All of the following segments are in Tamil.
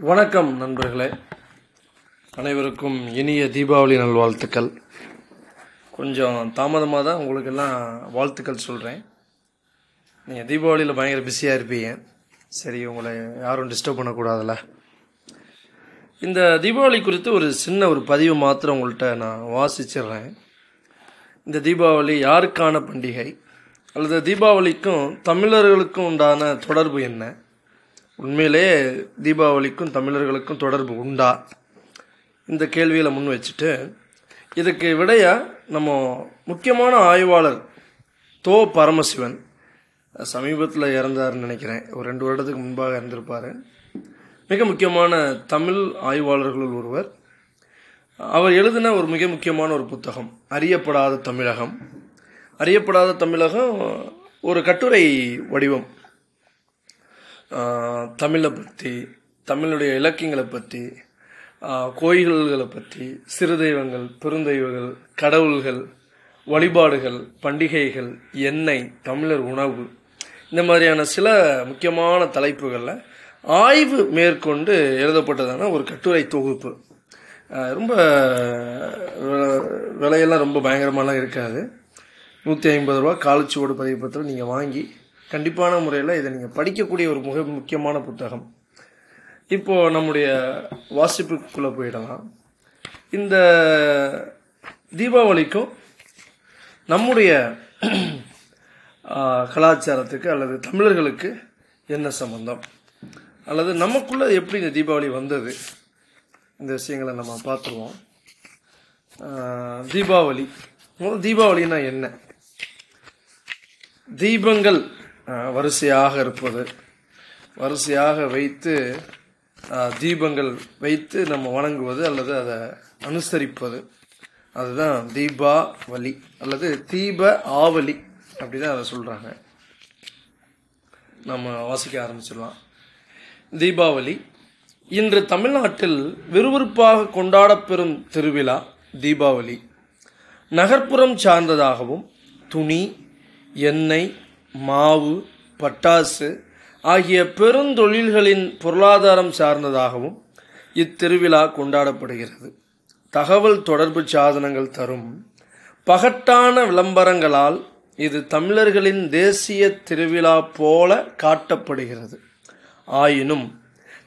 வணக்கம் நண்பர்களே. அனைவருக்கும் இனிய தீபாவளி நல்வாழ்த்துக்கள். கொஞ்சம் தாமதமாக தான் உங்களுக்கெல்லாம் வாழ்த்துக்கள் சொல்கிறேன் நீங்கள் தீபாவளியில் பயங்கர பிஸியாக இருப்பீங்க. சரி உங்களை யாரும் டிஸ்டர்ப் பண்ணக்கூடாதுல்ல. இந்த தீபாவளி குறித்து ஒரு சின்ன ஒரு பதிவு மாத்திரம் உங்கள்கிட்ட நான் வாசிச்சிடுறேன். இந்த தீபாவளி யாருக்கான பண்டிகை? அல்லது தீபாவளிக்கும் தமிழர்களுக்கும் உண்டான தொடர்பு என்ன? உண்மையிலே தீபாவளிக்கும் தமிழர்களுக்கும் தொடர்பு உண்டா? இந்த கேள்வியில் முன் வச்சுட்டு இதுக்கு விடையாக நம்ம முக்கியமான ஆய்வாளர் தோ பரமசிவன் சமீபத்தில் இறந்தாருன்னு நினைக்கிறேன். ஒரு ரெண்டு வருடத்துக்கு முன்பாக இறந்திருப்பார். மிக முக்கியமான தமிழ் ஆய்வாளர்களுள் ஒருவர். அவர் எழுதின ஒரு மிக முக்கியமான ஒரு புத்தகம் அறியப்படாத தமிழகம். அறியப்படாத தமிழகம் ஒரு கட்டுரை வடிவம். தமிழை பற்றி தமிழுடைய இலக்கியங்களை பற்றி கோயில்களை பற்றி சிறு தெய்வங்கள் பெருந்தெய்வங்கள் கடவுள்கள் வழிபாடுகள் பண்டிகைகள் எண்ணெய் தமிழர் உணவு இந்த மாதிரியான சில முக்கியமான தலைப்புகளில் ஆய்வு மேற்கொண்டு எழுதப்பட்டதான ஒரு கட்டுரை தொகுப்பு. ரொம்ப விலையெல்லாம் ரொம்ப பயங்கரமாலாம் இருக்காது. நூற்றி ஐம்பது ரூபா காலச்சுவோடு பதிவு பத்திரம் நீங்கள் வாங்கி கண்டிப்பான முறையில் இதை நீங்கள் படிக்கக்கூடிய ஒரு மிக முக்கியமான புத்தகம். இப்போது நம்முடைய வாசிப்புக்குள்ளே போயிடலாம். இந்த தீபாவளிக்கும் நம்முடைய கலாச்சாரத்துக்கு அல்லது தமிழர்களுக்கு என்ன சம்பந்தம்? அல்லது நமக்குள்ளே எப்படி இந்த தீபாவளி வந்தது? இந்த விஷயங்களை நம்ம பார்த்துருவோம். தீபாவளி. முதல் தீபாவளினா என்ன? தீபங்கள் வரிசையாக இருப்பது. வரிசையாக வைத்து தீபங்கள் வைத்து நம்ம வணங்குவது அல்லது அதை அனுசரிப்பது. அதுதான் தீபாவளி அல்லது தீப ஆவலி அப்படிதான் அதை சொல்கிறாங்க நம்ம வாசிக்க ஆரம்பிச்சிடலாம். தீபாவளி. இன்று தமிழ்நாட்டில் விறுவிறுப்பாக கொண்டாடப்பெறும் திருவிழா தீபாவளி. நகர்ப்புறம் சார்ந்ததாகவும் துணி எண்ணெய் மாவு பட்டாசு ஆகிய பெருந்தொழில்களின் பொருளாதாரம் சார்ந்ததாகவும் இத்திருவிழா கொண்டாடப்படுகிறது. தகவல் தொடர்பு சாதனங்கள் தரும் பகட்டான விளம்பரங்களால் இது தமிழர்களின் தேசிய திருவிழா போல காட்டப்படுகிறது. ஆயினும்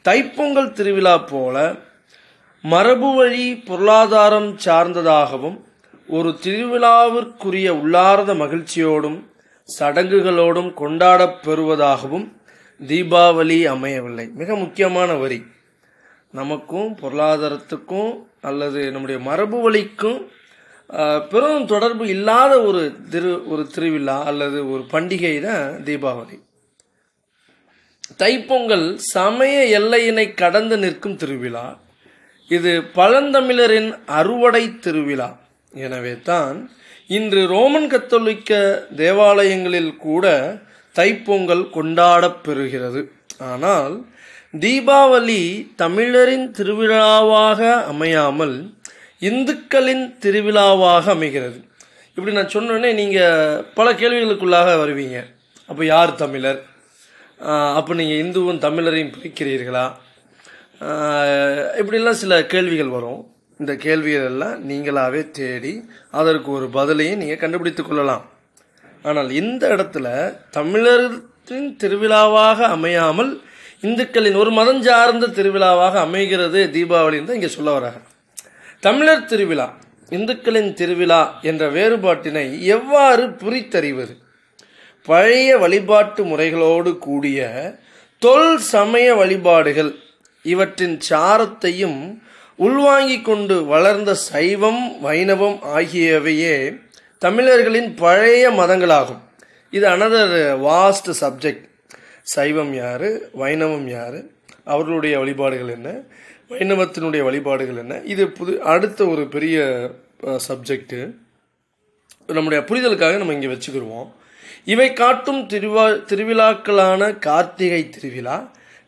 தைப்பொங்கல் திருவிழா போல மரபு வழி பொருளாதாரம் சார்ந்ததாகவும் ஒரு திருவிழாவிற்குரிய உள்ளார்ந்த மகிழ்ச்சியோடும் சடங்குகளோடும் கொண்டாடப் பெறுவதாகவும் தீபாவளி அமையவில்லை. மிக முக்கியமான வரி. நமக்கும் பொருளாதாரத்துக்கும் அல்லது நம்முடைய மரபு வழிக்கும் பெரும் தொடர்பு இல்லாத ஒரு திரு ஒரு திருவிழா அல்லது ஒரு பண்டிகை தான் தீபாவளி. தைப்பொங்கல் சமய எல்லையினை கடந்து நிற்கும் திருவிழா. இது பழந்தமிழரின் அறுவடை திருவிழா. எனவே தான் இன்று ரோமன் கத்தோலிக்க தேவாலயங்களில் கூட தைப்பொங்கல் கொண்டாடப் பெறுகிறது. ஆனால் தீபாவளி தமிழரின் திருவிழாவாக அமையாமல் இந்துக்களின் திருவிழாவாக அமைகிறது. இப்படி நான் சொன்னோடனே நீங்கள் பல கேள்விகளுக்குள்ளாக வருவீங்க. அப்போ யார் தமிழர்? அப்போ நீங்கள் இந்துவும் தமிழரையும் பிரிக்கிறீர்களா? இப்படிலாம் சில கேள்விகள் வரும். இந்த கேள்விகள் எல்லாம் நீங்களாகவே தேடி அதற்கு ஒரு பதிலையும் நீங்கள் கண்டுபிடித்து கொள்ளலாம். ஆனால் இந்த இடத்துல தமிழர்களின் திருவிழாவாக அமையாமல் இந்துக்களின் ஒரு மதம் சார்ந்த திருவிழாவாக அமைகிறது தீபாவளின்னு தான் இங்கே சொல்ல வராங்க. தமிழர் திருவிழா இந்துக்களின் திருவிழா என்ற வேறுபாட்டினை எவ்வாறு புரித்தறிவது? பழைய வழிபாட்டு முறைகளோடு கூடிய தொல் சமய வழிபாடுகள் இவற்றின் சாரத்தையும் உள்வாங்கிக் கொண்டு வளர்ந்த சைவம் வைணவம் ஆகியவையே தமிழர்களின் பழைய மதங்களாகும். இது அனதர் வாஸ்ட் சப்ஜெக்ட் சைவம் யார் வைணவம் யார் அவர்களுடைய வழிபாடுகள் என்ன வைணவத்தினுடைய வழிபாடுகள் என்ன இது புது அடுத்த ஒரு பெரிய சப்ஜெக்டு நம்முடைய புரிதலுக்காக நம்ம இங்கே வச்சுக்கிடுவோம் இவை காட்டும் திருவா திருவிழாக்களான கார்த்திகை திருவிழா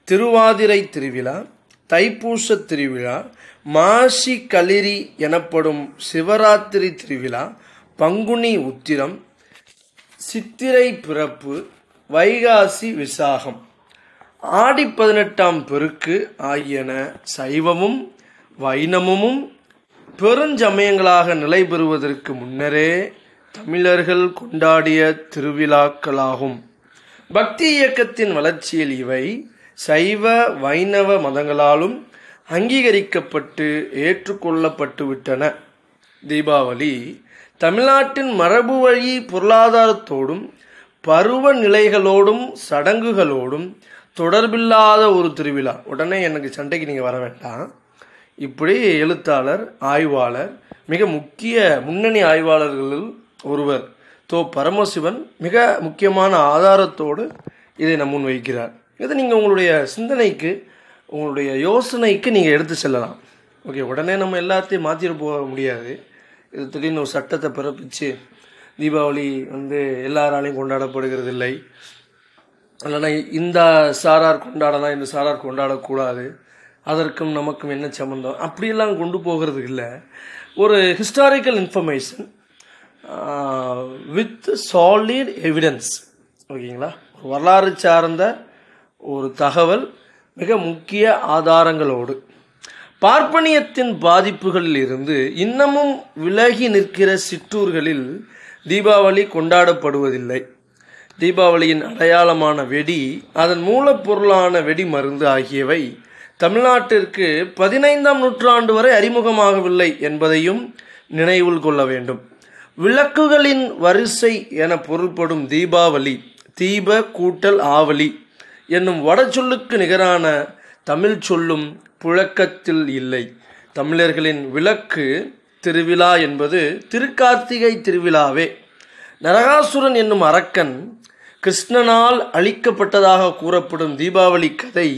திருவாதிரை திருவிழா தைப்பூச திருவிழா மாசி களிரி எனப்படும் சிவராத்திரி திருவிழா பங்குனி உத்திரம் சித்திரை பிறப்பு வைகாசி விசாகம். ஆடி பதினெட்டாம் பெருக்கு ஆகியன சைவமும் வைணவமும் பெருஞ்சமயங்களாக நிலை பெறுவதற்கு முன்னரே தமிழர்கள் கொண்டாடிய திருவிழாக்களாகும். பக்தி இயக்கத்தின் வளர்ச்சியில் இவை சைவ வைணவ மதங்களாலும் அங்கீகரிக்கப்பட்டு ஏற்றுக்கொள்ளப்பட்டு விட்டன தீபாவளி தமிழ்நாட்டின் மரபு வழி பொருளாதாரத்தோடும் பருவ நிலைகளோடும் சடங்குகளோடும் தொடர்பில்லாத ஒரு திருவிழா. உடனே எனக்கு சண்டைக்கு நீங்கள் வர வேண்டாம். இப்படி எழுத்தாளர் ஆய்வாளர் மிக முக்கிய முன்னணி ஆய்வாளர்களில் ஒருவர் தோ. பரமசிவன் மிக முக்கியமான ஆதாரத்தோடு இதை நம்முன் வைக்கிறார் இதை நீங்கள் உங்களுடைய சிந்தனைக்கு உங்களுடைய யோசனைக்கு நீங்கள் எடுத்து செல்லலாம். ஓகே உடனே நம்ம எல்லாத்தையும் மாற்றிட்டு போக முடியாது. இது திடீர்னு ஒரு சட்டத்தை பிறப்பிச்சு தீபாவளி வந்து எல்லாராலையும் கொண்டாடப்படுகிறது இல்லை இல்லைன்னா இந்த சாரார் கொண்டாடலாம் இந்த சாரார் கொண்டாடக்கூடாது. அதற்கும் நமக்கும் என்ன சம்மந்தம் அப்படியெல்லாம் கொண்டு போகிறது இல்லை ஒரு historical information with solid evidence ஓகேங்களா ஒரு வரலாறு சார்ந்த ஒரு தகவல் மிக முக்கிய ஆதாரங்களோடு. பார்ப்பனியத்தின் பாதிப்புகளில் இருந்து இன்னமும் விலகி நிற்கிற சிற்றூர்களில் தீபாவளி கொண்டாடப்படுவதில்லை. தீபாவளியின் அடையாளமான வெடி அதன் மூலப்பொருளான வெடி மருந்து ஆகியவை தமிழ்நாட்டிற்கு பதினைந்தாம் நூற்றாண்டு வரை அறிமுகமாகவில்லை என்பதையும் நினைவில் கொள்ள வேண்டும். விளக்குகளின் வரிசை என பொருள்படும் தீபாவளி தீப கூட்டல் ஆவலி என்னும் வடச்சொல்லுக்கு நிகரான தமிழ் சொல்லும் புழக்கத்தில் இல்லை. தமிழர்களின் விளக்கு திருவிழா என்பது திருக்கார்த்திகை திருவிழாவே. நரகாசுரன் என்னும் அரக்கன் கிருஷ்ணனால் அழிக்கப்பட்டதாக கூறப்படும் தீபாவளி கதை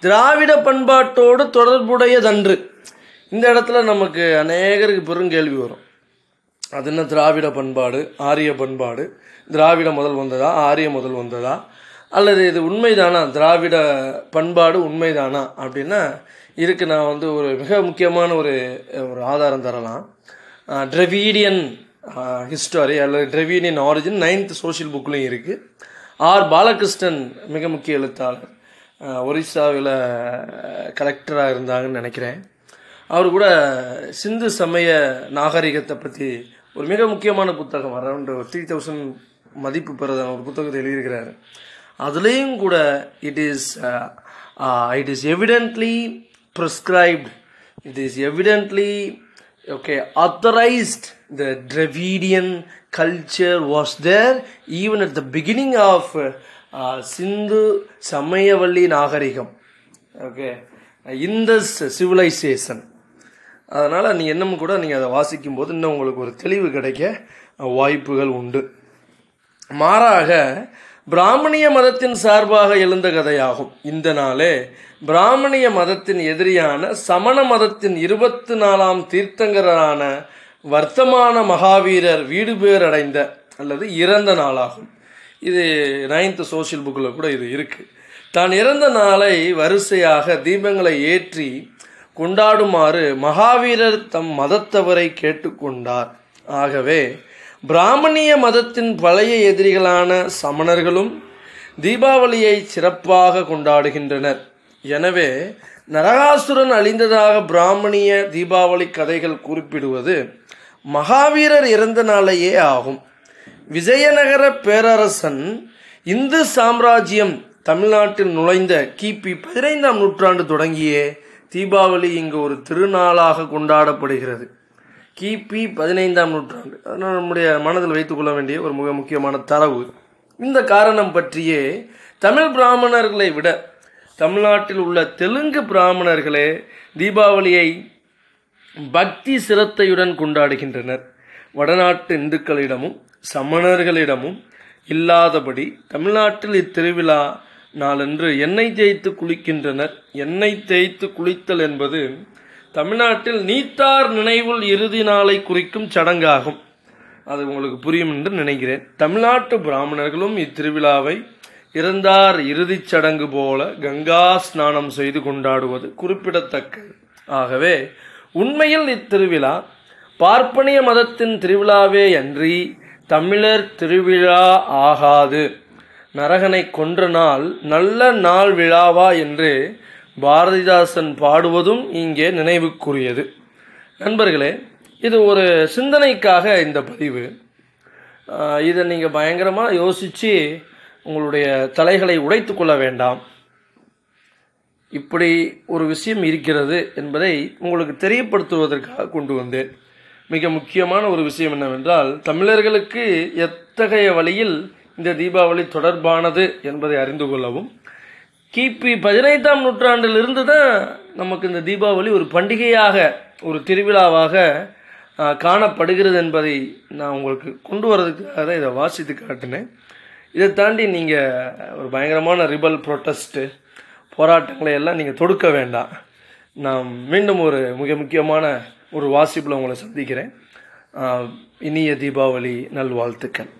திராவிட பண்பாட்டோடு தொடர்புடையதன்று. இந்த இடத்துல நமக்கு அநேகருக்கு பெருங்கேள்வி வரும். அது என்ன திராவிட பண்பாடு ஆரிய பண்பாடு? திராவிட முதல் வந்ததா ஆரிய முதல் வந்ததா? அல்லது இது உண்மைதானா? திராவிட பண்பாடு உண்மைதானா? அப்படின்னா இதுக்கு நான் வந்து ஒரு மிக முக்கியமான ஒரு ஒரு ஆதாரம் தரலாம். ட்ரெவீடியன் ஹிஸ்டாரி அல்லது ட்ரெவீடியன் ஆரிஜின் நைன்த் சோஷியல் புக்லையும் இருக்குது ஆர். பாலகிருஷ்ணன் மிக முக்கிய எழுத்தாளர். ஒரிசாவில் கலெக்டராக இருந்தாங்கன்னு நினைக்கிறேன். அவர் கூட சிந்து சமய நாகரிகத்தை பற்றி ஒரு மிக முக்கியமான புத்தகம் அரௌண்ட் த்ரீ தௌசண்ட் மதிப்பு பெறதான ஒரு புத்தகத்தை எழுதியிருக்கிறாரு. அதுலேயும் கூட it is it is evidently prescribed it is evidently okay authorized. The dravidian culture was there even at the beginning of uh, sindhu நாகரிகம் ஓகே இந்த சிவிலைசேஷன் அதனால் நீங்கள் இன்னமும் கூட நீங்கள் அதை வாசிக்கும் போது இன்னும் உங்களுக்கு ஒரு தெளிவு கிடைக்க வாய்ப்புகள் உண்டு. மாறாக பிராமணிய மதத்தின் சார்பாக எழுந்த கதையாகும். இந்த நாளே பிராமணிய மதத்தின் எதிரியான சமண மதத்தின் இருபத்தி நாலாம் தீர்த்தங்கரான வர்த்தமான மகாவீரர் வீடு பேர் அடைந்த அல்லது இறந்த நாளாகும். இது நைன்த் சோசியல் புக்கில் கூட இது இருக்குது தான் இறந்த நாளை வரிசையாக தீபங்களை ஏற்றி கொண்டாடுமாறு மகாவீரர் தம் மதத்தவரை கேட்டுக்கொண்டார். ஆகவே பிராமணிய மதத்தின் பழைய எதிரிகளான சமணர்களும் தீபாவளியை சிறப்பாக கொண்டாடுகின்றனர். எனவே நரகாசுரன் அழிந்ததாக பிராமணிய தீபாவளி கதைகள் குறிப்பிடுவது மகாவீரர் இறந்த நாளையே ஆகும். விஜயநகர பேரரசன் இந்து சாம்ராஜ்யம் தமிழ்நாட்டில் நுழைந்த கிபி பதினைந்தாம் நூற்றாண்டு தொடங்கியே தீபாவளி இங்கு ஒரு திருநாளாக கொண்டாடப்படுகிறது. கிபி பதினைந்தாம் நூற்றாண்டு. அதனால் நம்முடைய மனதில் வைத்துக்கொள்ள வேண்டிய ஒரு மிக முக்கியமான தரவு. இந்த காரணம் பற்றியே தமிழ் பிராமணர்களை விட தமிழ்நாட்டில் உள்ள தெலுங்கு பிராமணர்களே தீபாவளியை பக்தி சிரத்தையுடன் கொண்டாடுகின்றனர். வடநாட்டு இந்துக்களிடமும் சமணர்களிடமும் இல்லாதபடி தமிழ்நாட்டில் இத்திருவிழா நாளன்று எண்ணெய் தேய்த்து குளிக்கின்றனர். எண்ணெய் தேய்த்து குளித்தல் என்பது தமிழ்நாட்டில் நீத்தார் நினைவுள் இறுதி நாளை குறிக்கும் சடங்காகும். அது உங்களுக்கு புரியும் என்று நினைக்கிறேன். தமிழ்நாட்டு பிராமணர்களும் இத்திருவிழாவை இறந்தார் இறுதிச் சடங்கு போல கங்கா ஸ்நானம் செய்து கொண்டாடுவது குறிப்பிடத்தக்க. ஆகவே உண்மையில் இத்திருவிழா பார்ப்பனிய மதத்தின் திருவிழாவே அன்றி தமிழர் திருவிழா ஆகாது. நரகனை கொன்ற நாள் நல்ல நாள் விழாவா என்று பாரதிதாசன் பாடுவதும் இங்கே நினைவுக்குரியது. நண்பர்களே இது ஒரு சிந்தனைக்காக இந்த பதிவு. இதை நீங்கள் பயங்கரமாக யோசித்து உங்களுடைய தலைகளை உடைத்து கொள்ள வேண்டாம். இப்படி ஒரு விஷயம் இருக்கிறது என்பதை உங்களுக்கு தெரியப்படுத்துவதற்காக கொண்டு வந்தேன். மிக முக்கியமான ஒரு விஷயம் என்னவென்றால் தமிழர்களுக்கு எத்தகைய வழியில் இந்த தீபாவளி தொடர்பானது என்பதை அறிந்து கொள்ளவும் கிபி பதினைந்தாம் நூற்றாண்டிலிருந்து தான் நமக்கு இந்த தீபாவளி ஒரு பண்டிகையாக ஒரு திருவிழாவாக காணப்படுகிறது என்பதை நான் உங்களுக்கு கொண்டு வரதுக்காக தான் இதை வாசித்து காட்டினேன். இதை தாண்டி நீங்கள் ஒரு பயங்கரமான ரிபல் ப்ரொட்டஸ்ட்டு போராட்டங்களை எல்லாம் நீங்கள் தொடுக்க வேண்டாம். நான் மீண்டும் ஒரு மிக முக்கியமான ஒரு வாசிப்பில் உங்களை சந்திக்கிறேன். இனிய தீபாவளி நல்வாழ்த்துக்கள்.